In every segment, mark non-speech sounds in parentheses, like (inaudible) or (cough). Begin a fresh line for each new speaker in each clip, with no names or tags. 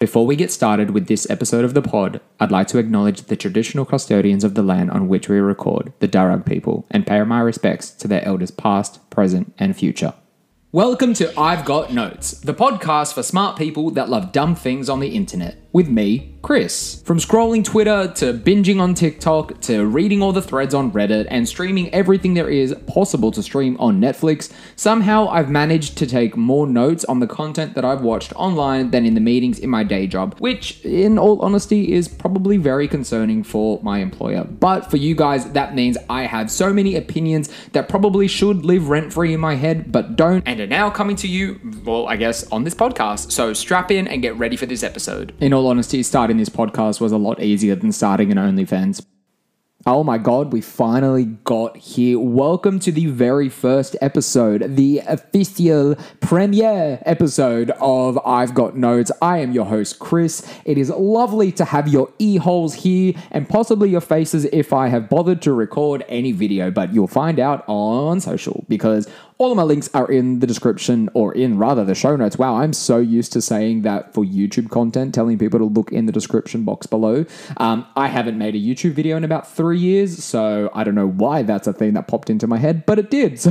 Before we get started with this episode of the pod, I'd like to acknowledge the traditional custodians of the land on which we record, the Darug people, and pay my respects to their elders past, present, and future. Welcome to I've Got Notes, the podcast for smart people that love dumb things on the internet. With me, Chris. From scrolling Twitter to binging on TikTok to reading all the threads on Reddit and streaming everything there is possible to stream on Netflix, somehow I've managed to take more notes on the content that I've watched online than in the meetings in my day job, which, in all honesty, is probably very concerning for my employer. But for you guys, that means I have so many opinions that probably should live rent free in my head, but don't, and are now coming to you, well, I guess, on this podcast. So strap in and get ready for this episode. In all honesty, starting this podcast was a lot easier than starting an OnlyFans. Oh my god, we finally got here. Welcome to the very first episode, the official premiere episode of I've Got Notes. I am your host, Chris. It is lovely to have your e holes here and possibly your faces if I have bothered to record any video, but you'll find out on social because all of my links are in the description or in rather the show notes. Wow, I'm so used to saying that for YouTube content, telling people to look in the description box below. Um, I haven't made a YouTube video in about three years, so I don't know why that's a thing that popped into my head, but it did. (laughs) So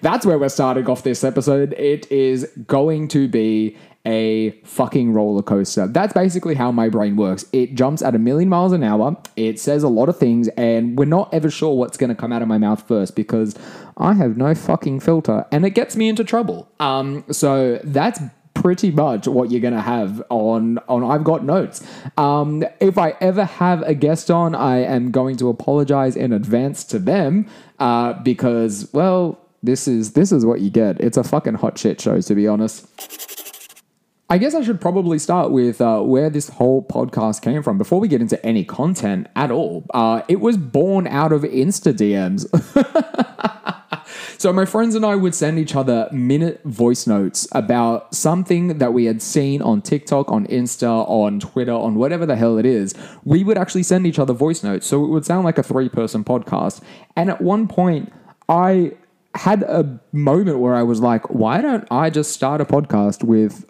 that's where we're starting off this episode. It is going to be a fucking roller coaster. That's basically how my brain works. It jumps at a million miles an hour, it says a lot of things, and we're not ever sure what's going to come out of my mouth first because I have no fucking filter and it gets me into trouble. Um, so that's pretty much what you're gonna have on on I've got notes. Um, if I ever have a guest on, I am going to apologize in advance to them uh, because well, this is this is what you get. It's a fucking hot shit show to be honest. I guess I should probably start with uh, where this whole podcast came from before we get into any content at all. Uh, it was born out of Insta DMs. (laughs) So my friends and I would send each other minute voice notes about something that we had seen on TikTok, on Insta, on Twitter, on whatever the hell it is. We would actually send each other voice notes. So it would sound like a three person podcast. And at one point, I had a moment where I was like, why don't I just start a podcast with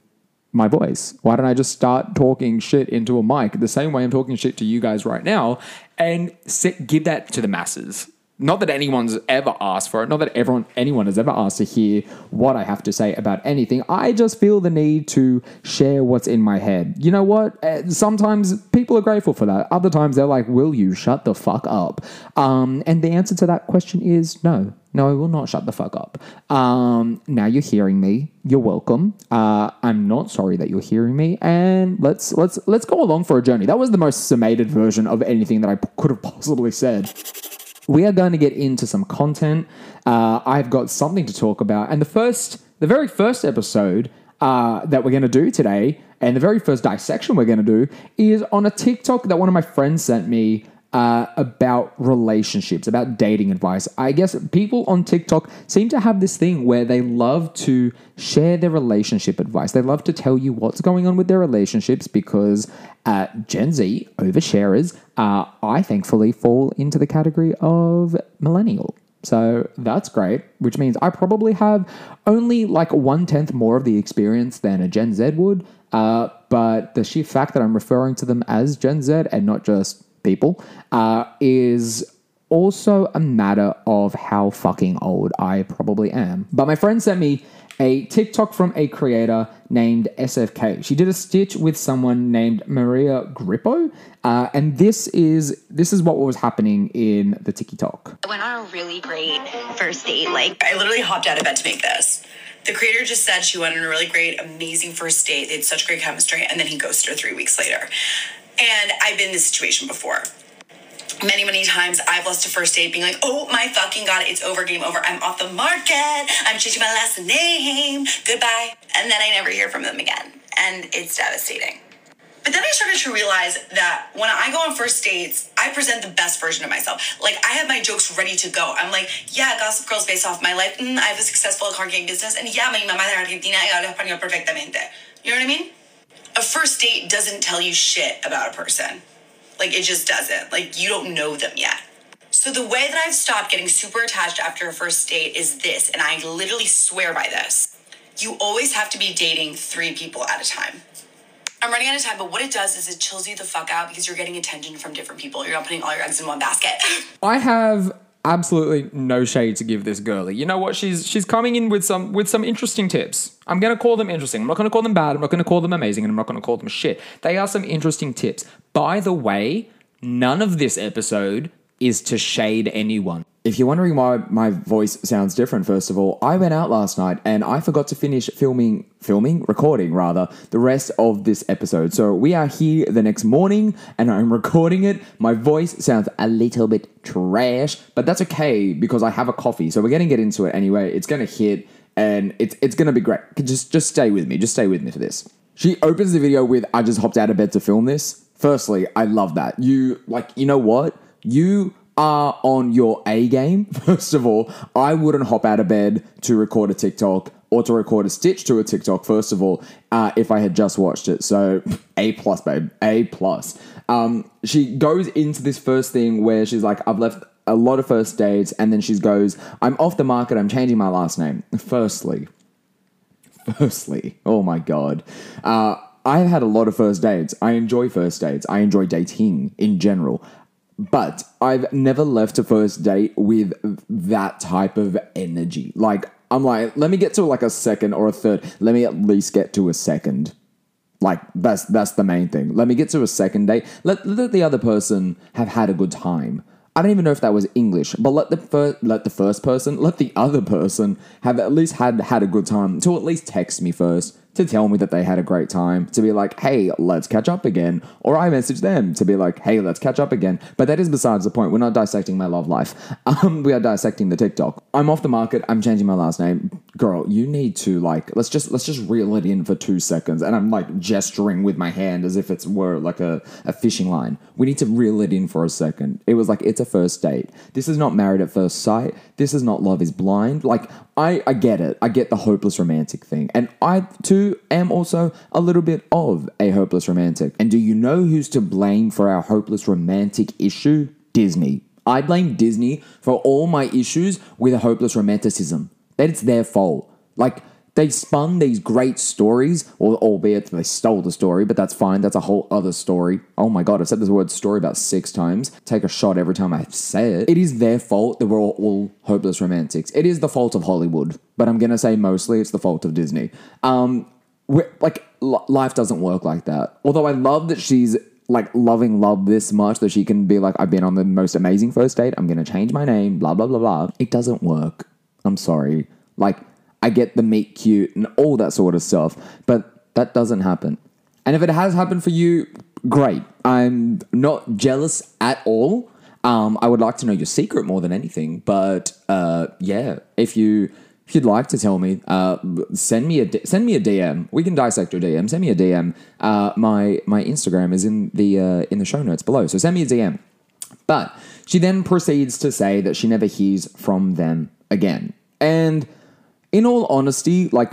my voice? Why don't I just start talking shit into a mic the same way I'm talking shit to you guys right now and sit, give that to the masses? Not that anyone's ever asked for it, not that everyone anyone has ever asked to hear what I have to say about anything. I just feel the need to share what's in my head. You know what? Uh, Sometimes people are grateful for that. Other times they're like, "Will you shut the fuck up?" Um, and the answer to that question is no. No, I will not shut the fuck up. Um, now you're hearing me. You're welcome. Uh, I'm not sorry that you're hearing me, and let's let's let's go along for a journey. That was the most summated version of anything that I p- could have possibly said we are going to get into some content. Uh, I've got something to talk about, and the first, the very first episode uh, that we're going to do today, and the very first dissection we're going to do is on a TikTok that one of my friends sent me. Uh, about relationships, about dating advice. I guess people on TikTok seem to have this thing where they love to share their relationship advice. They love to tell you what's going on with their relationships because uh, Gen Z oversharers, uh, I thankfully fall into the category of millennial. So that's great, which means I probably have only like one tenth more of the experience than a Gen Z would. Uh, but the sheer fact that I'm referring to them as Gen Z and not just people uh, is also a matter of how fucking old I probably am. But my friend sent me a TikTok from a creator named SFK. She did a stitch with someone named Maria Grippo, uh, and this is this is what was happening in the TikTok.
I went on a really great first date. Like,
I literally hopped out of bed to make this. The creator just said she went on a really great, amazing first date. They had such great chemistry, and then he ghosted her three weeks later. And I've been in this situation before. Many, many times I've lost a first date being like, oh my fucking god, it's over, game over. I'm off the market. I'm changing my last name. Goodbye. And then I never hear from them again. And it's devastating. But then I started to realize that when I go on first dates, I present the best version of myself. Like I have my jokes ready to go. I'm like, yeah, Gossip Girl's based off my life. Mm, I have a successful card game business, and yeah, mi mamá de Argentina y habla español perfectamente. You know what I mean? A first date doesn't tell you shit about a person. Like it just doesn't. Like you don't know them yet. So the way that I've stopped getting super attached after a first date is this, and I literally swear by this. You always have to be dating three people at a time. I'm running out of time, but what it does is it chills you the fuck out because you're getting attention from different people. You're not putting all your eggs in one basket. (laughs)
I have absolutely no shade to give this girlie. You know what? She's she's coming in with some with some interesting tips. I'm gonna call them interesting. I'm not gonna call them bad. I'm not gonna call them amazing, and I'm not gonna call them shit. They are some interesting tips. By the way, none of this episode is to shade anyone.
If you're wondering why my voice sounds different, first of all, I went out last night and I forgot to finish filming, filming, recording rather, the rest of this episode. So we are here the next morning and I'm (laughs) recording it. My voice sounds a little bit trash, but that's okay because I have a coffee. So we're going to get into it anyway. It's going to hit and it's it's going to be great. Just just stay with me. Just stay with me for this. She opens the video with I just hopped out of bed to film this. Firstly, I love that. You like, you know what? You are on your A game. (laughs) First of all, I wouldn't hop out of bed to record a TikTok or to record a stitch to a TikTok. First of all, uh, if I had just watched it, so (laughs) A plus, babe, A plus. Um, she goes into this first thing where she's like, "I've left a lot of first dates," and then she goes, "I'm off the market. I'm changing my last name." Firstly, firstly, oh my god. Uh, I've had a lot of first dates. I enjoy first dates. I enjoy dating in general. But I've never left a first date with that type of energy. Like, I'm like, let me get to like a second or a third. Let me at least get to a second. Like that's that's the main thing. Let me get to a second date. Let let the other person have had a good time. I don't even know if that was English, but let the first let the first person, let the other person have at least had had a good time to at least text me first to tell me that they had a great time, to be like, hey, let's catch up again. Or I message them to be like, hey, let's catch up again. But that is besides the point. We're not dissecting my love life. (laughs) Um, we are dissecting the TikTok. I'm off the market. I'm changing my last name. Girl, you need to like let's just let's just reel it in for two seconds. And I'm like gesturing with my hand as if it's were like a, a fishing line. We need to reel it in for a second. It was like it's a first date. This is not married at first sight. This is not love is blind. Like I, I get it. I get the hopeless romantic thing. And I too am also a little bit of a hopeless romantic. And do you know who's to blame for our hopeless romantic issue? Disney. I blame Disney for all my issues with a hopeless romanticism. That it's their fault. Like, they spun these great stories, or albeit they stole the story, but that's fine. That's a whole other story. Oh my god, I've said this word story about six times. Take a shot every time I say it. It is their fault that we're all, all hopeless romantics. It is the fault of Hollywood, but I'm gonna say mostly it's the fault of Disney. Um, like l- life doesn't work like that. Although I love that she's like loving love this much that she can be like, I've been on the most amazing first date. I'm gonna change my name. Blah blah blah blah. It doesn't work. I'm sorry. Like I get the meet cute and all that sort of stuff, but that doesn't happen. And if it has happened for you, great. I'm not jealous at all. Um, I would like to know your secret more than anything, but uh, yeah, if you if you'd like to tell me, uh, send me a send me a DM. We can dissect your DM. Send me a DM. Uh, my my Instagram is in the uh, in the show notes below. So send me a DM. But she then proceeds to say that she never hears from them again. And in all honesty, like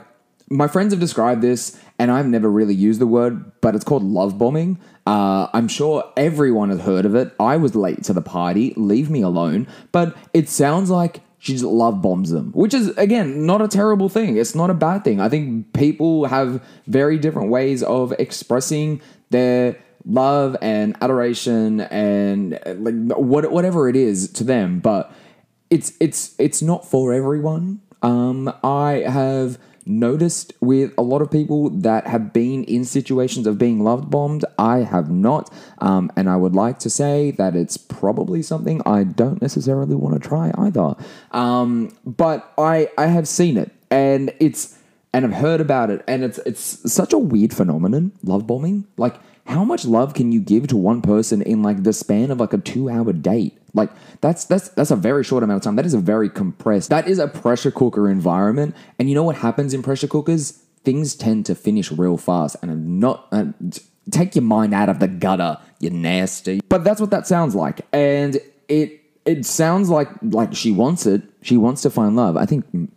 my friends have described this, and I've never really used the word, but it's called love bombing. Uh, I'm sure everyone has heard of it. I was late to the party, leave me alone. But it sounds like she just love bombs them, which is, again, not a terrible thing. It's not a bad thing. I think people have very different ways of expressing their love and adoration and like what, whatever it is to them. But it's it's it's not for everyone. Um, I have noticed with a lot of people that have been in situations of being loved bombed. I have not, um, and I would like to say that it's probably something I don't necessarily want to try either. Um, but I I have seen it, and it's and I've heard about it, and it's it's such a weird phenomenon, love bombing. Like, how much love can you give to one person in like the span of like a two hour date? Like that's that's that's a very short amount of time. That is a very compressed. That is a pressure cooker environment. And you know what happens in pressure cookers? Things tend to finish real fast and not take your mind out of the gutter. You nasty. But that's what that sounds like. And it it sounds like like she wants it. She wants to find love. I think m-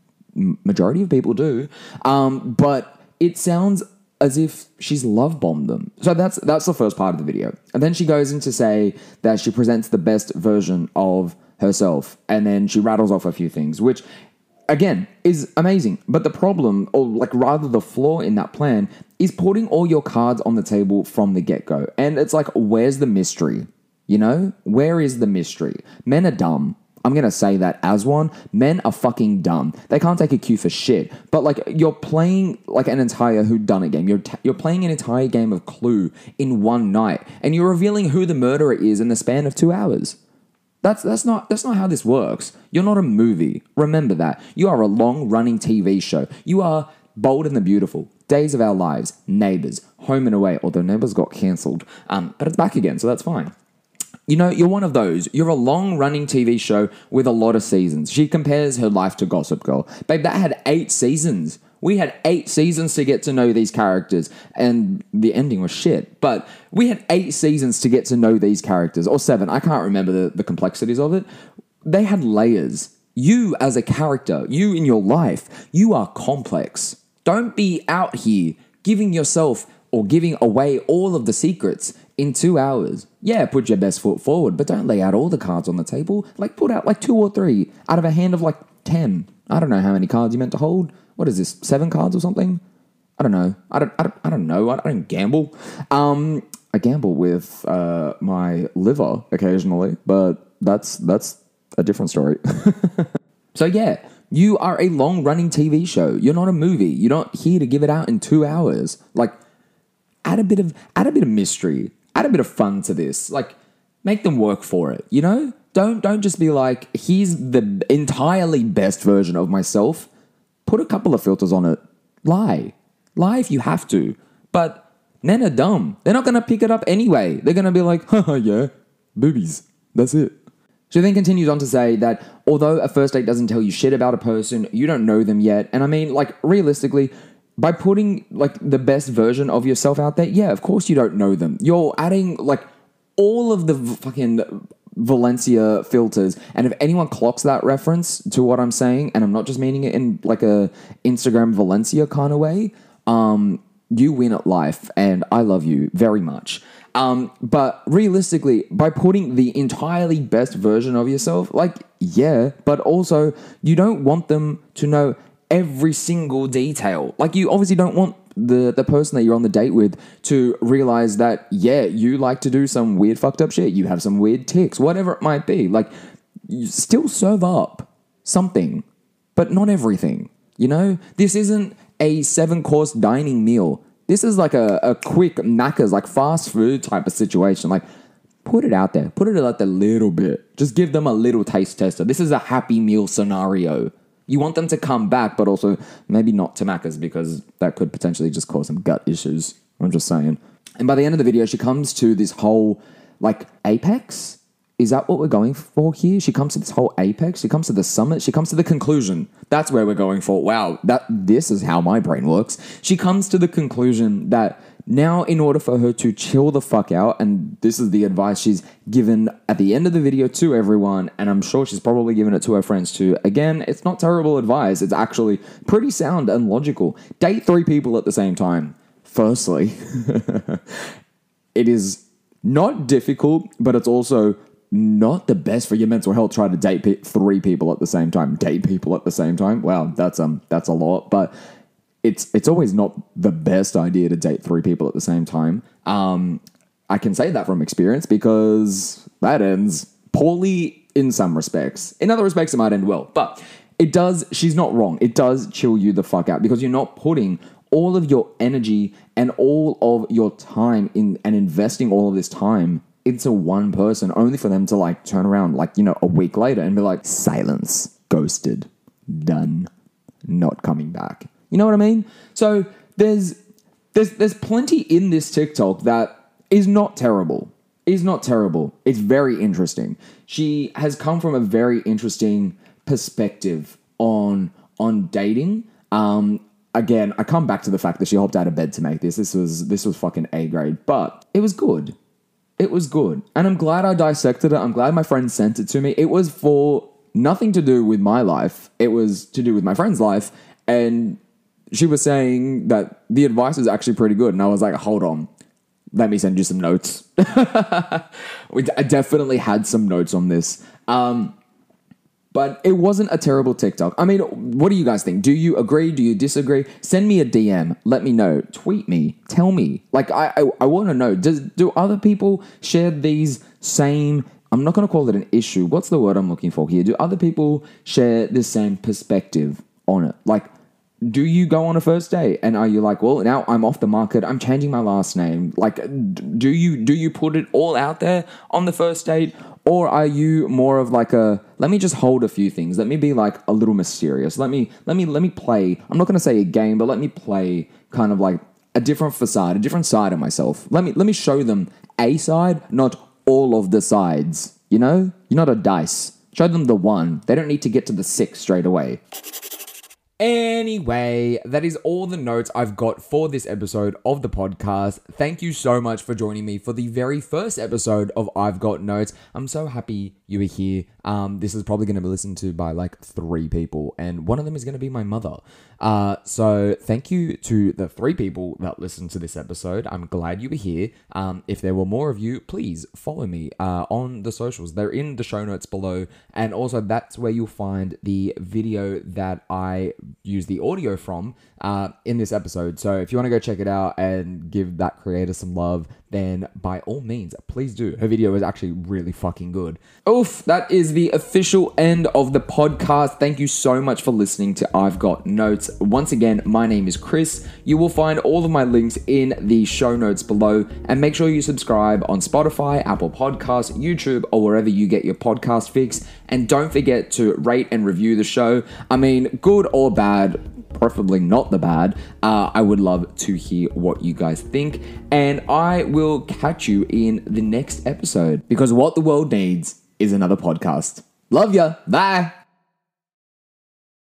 majority of people do. Um, but it sounds as if she's love bombed them. So that's that's the first part of the video. And then she goes in to say that she presents the best version of herself and then she rattles off a few things which again, is amazing. But the problem, or like rather the flaw in that plan, is putting all your cards on the table from the get go. And it's like, where's the mystery? You know, where is the mystery? Men are dumb. I'm gonna say that as one. Men are fucking dumb. They can't take a cue for shit. But like, you're playing like an entire Who Done It game. You're t- you're playing an entire game of Clue in one night, and you're revealing who the murderer is in the span of two hours. That's that's not that's not how this works. You're not a movie. Remember that. You are a long-running TV show. You are Bold and the Beautiful, Days of Our Lives, Neighbours, Home and Away. Although Neighbours got cancelled, um, but it's back again, so that's fine. You know, you're one of those. You're a long running TV show with a lot of seasons. She compares her life to Gossip Girl. Babe, that had eight seasons. We had eight seasons to get to know these characters, and the ending was shit. But we had eight seasons to get to know these characters, or seven. I can't remember the, the complexities of it. They had layers. You, as a character, you in your life, you are complex. Don't be out here giving yourself or giving away all of the secrets in two hours. Yeah, put your best foot forward, but don't lay out all the cards on the table. Like, put out like two or three out of a hand of like 10. I don't know how many cards you meant to hold. What is this, seven cards or something? I don't know. I don't, I don't, I don't know. I don't gamble. Um, I gamble with uh, my liver occasionally, but that's that's a different story. (laughs) so yeah, you are a long running TV show. You're not a movie. You're not here to give it out in two hours. Like, add a bit of add a bit of mystery, add a bit of fun to this. Like, make them work for it. You know, don't don't just be like, here's the entirely best version of myself. Put a couple of filters on it. Lie, lie if you have to. But men are dumb. They're not gonna pick it up anyway. They're gonna be like, (laughs) haha, yeah, boobies. That's it. She then continues on to say that although a first date doesn't tell you shit about a person, you don't know them yet. And I mean, like, realistically, by putting like the best version of yourself out there, yeah, of course you don't know them. You're adding like all of the fucking Valencia filters. And if anyone clocks that reference to what I'm saying, and I'm not just meaning it in like a Instagram Valencia kind of way, um, you win at life, and I love you very much. Um, but realistically, by putting the entirely best version of yourself, like, yeah, but also you don't want them to know every single detail. Like, you obviously don't want the, the person that you're on the date with to realize that, yeah, you like to do some weird fucked up shit. You have some weird ticks, whatever it might be. Like, you still serve up something, but not everything. You know, this isn't a seven course dining meal. This is like a, a quick Macca's, like fast food type of situation. Like, put it out there, put it out there a little bit. Just give them a little taste tester. This is a happy meal scenario. You want them to come back, but also maybe not to Macca's because that could potentially just cause some gut issues. I'm just saying. And by the end of the video, she comes to this whole like apex. Is that what we're going for here? She comes to this whole apex. She comes to the summit. She comes to the conclusion. That's where we're going for. Wow, that this is how my brain works. She comes to the conclusion that now, in order for her to chill the fuck out, and this is the advice she's given at the end of the video to everyone, and I'm sure she's probably given it to her friends too. Again, it's not terrible advice. It's actually pretty sound and logical. Date three people at the same time. Firstly, (laughs) it is not difficult, but it's also not the best for your mental health. Try to date pe- three people at the same time. Date people at the same time. Wow, that's um that's a lot, but it's it's always not the best idea to date three people at the same time. Um, I can say that from experience because that ends poorly in some respects. In other respects, it might end well, but it does. She's not wrong. It does chill you the fuck out because you're not putting all of your energy and all of your time in and investing all of this time into one person only for them to like turn around like you know a week later and be like silence ghosted done not coming back you know what i mean so there's there's there's plenty in this tiktok that is not terrible is not terrible it's very interesting she has come from a very interesting perspective on on dating um again i come back to the fact that she hopped out of bed to make this this was this was fucking a grade but it was good it was good. And I'm glad I dissected it. I'm glad my friend sent it to me. It was for nothing to do with my life, it was to do with my friend's life. And she was saying that the advice was actually pretty good. And I was like, hold on, let me send you some notes. (laughs) I definitely had some notes on this. Um, But it wasn't a terrible TikTok. I mean, what do you guys think? Do you agree? Do you disagree? Send me a DM. Let me know. Tweet me. Tell me. Like, I I, I want to know. Does do other people share these same? I'm not going to call it an issue. What's the word I'm looking for here? Do other people share the same perspective on it? Like, do you go on a first date and are you like, well, now I'm off the market. I'm changing my last name. Like, do you do you put it all out there on the first date, or are you more of like a let me just hold a few things. Let me be like a little mysterious. Let me let me let me play. I'm not going to say a game, but let me play kind of like a different facade, a different side of myself. Let me let me show them a side, not all of the sides. You know, you're not a dice. Show them the one. They don't need to get to the six straight away. Anyway, that is all the notes I've got for this episode of the podcast. Thank you so much for joining me for the very first episode of I've Got Notes. I'm so happy you were here. Um, this is probably going to be listened to by like three people, and one of them is going to be my mother. Uh, so thank you to the three people that listened to this episode. I'm glad you were here. Um, if there were more of you, please follow me uh, on the socials. They're in the show notes below, and also that's where you'll find the video that I use the audio from uh, in this episode. So if you want to go check it out and give that creator some love, then by all means, please do. Her video is actually really fucking good. Oof, that is the official end of the podcast. Thank you so much for listening to I've Got Notes. Once again, my name is Chris. You will find all of my links in the show notes below, and make sure you subscribe on Spotify, Apple Podcasts, YouTube, or wherever you get your podcast fix. And don't forget to rate and review the show. I mean, good or bad, preferably not the bad. Uh, I would love to hear what you guys think, and I will catch you in the next episode because what the world needs is another podcast. Love ya. Bye.